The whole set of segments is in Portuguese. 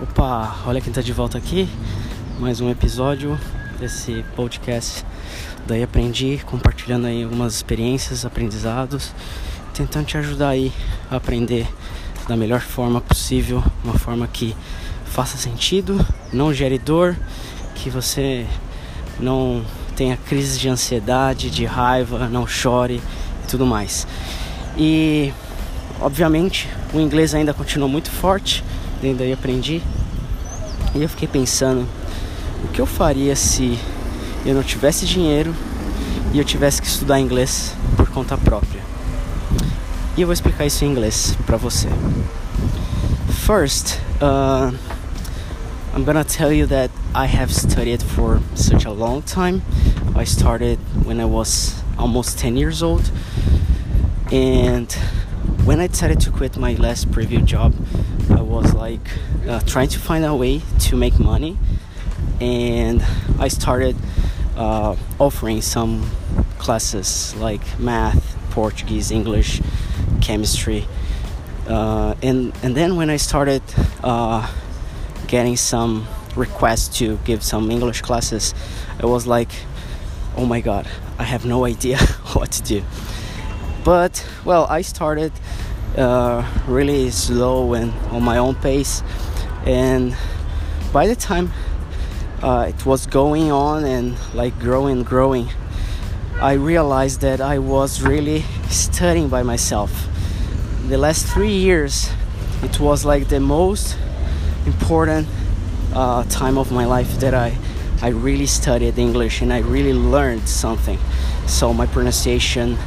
Opa, olha quem tá de volta aqui. Mais um episódio desse podcast. Daí aprendi, compartilhando aí algumas experiências, aprendizados, tentando te ajudar aí a aprender da melhor forma possível, uma forma que faça sentido, não gere dor, que você não tenha crise de ansiedade, de raiva, não chore e tudo mais. E obviamente o inglês ainda continua muito forte, ainda aí aprendi. E eu fiquei pensando, o que eu faria se eu não tivesse dinheiro e eu tivesse que estudar inglês por conta própria? E eu vou explicar isso em inglês para você. First, uh, I'm gonna tell you that I have studied for such a long time. I started when I was almost 10 years old, and when I decided to quit my last preview job, I was like uh, trying to find a way to make money, and I started uh, offering some classes like math, Portuguese, English, chemistry, uh, and and then when I started uh, getting some requests to give some English classes, I was like, oh my god, I have no idea what to do. But well, I started uh, really slow and on my own pace, and by the time uh, it was going on and like growing, growing, I realized that I was really studying by myself. The last three years, it was like the most important uh, time of my life that I I really studied English and I really learned something. So my pronunciation,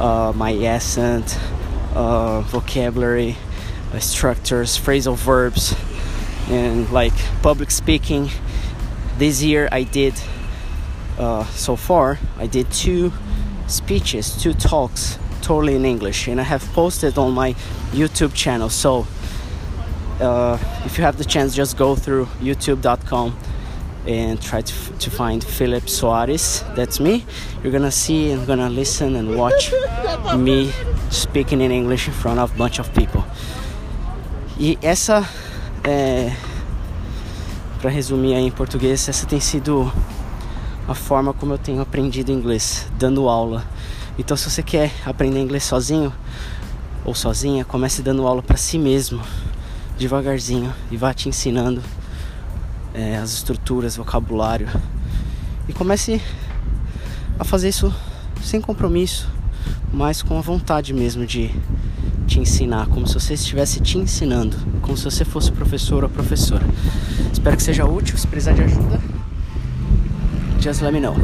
uh, my accent, uh, vocabulary, uh, structures, phrasal verbs, and like public speaking. This year I did uh, so far I did two speeches, two talks, totally in English, and I have posted on my YouTube channel. So uh, if you have the chance, just go through youtube.com and try to, f- to find Philip Soares. That's me. You're gonna see and gonna listen and watch me speaking in English in front of a bunch of people. E essa, é, para resumir aí em português, essa tem sido a forma como eu tenho aprendido inglês, dando aula. Então, se você quer aprender inglês sozinho ou sozinha, comece dando aula para si mesmo devagarzinho e vá te ensinando é, as estruturas, vocabulário e comece a fazer isso sem compromisso, mas com a vontade mesmo de te ensinar, como se você estivesse te ensinando, como se você fosse professor ou professora. Espero que seja útil, se precisar de ajuda, just let me know.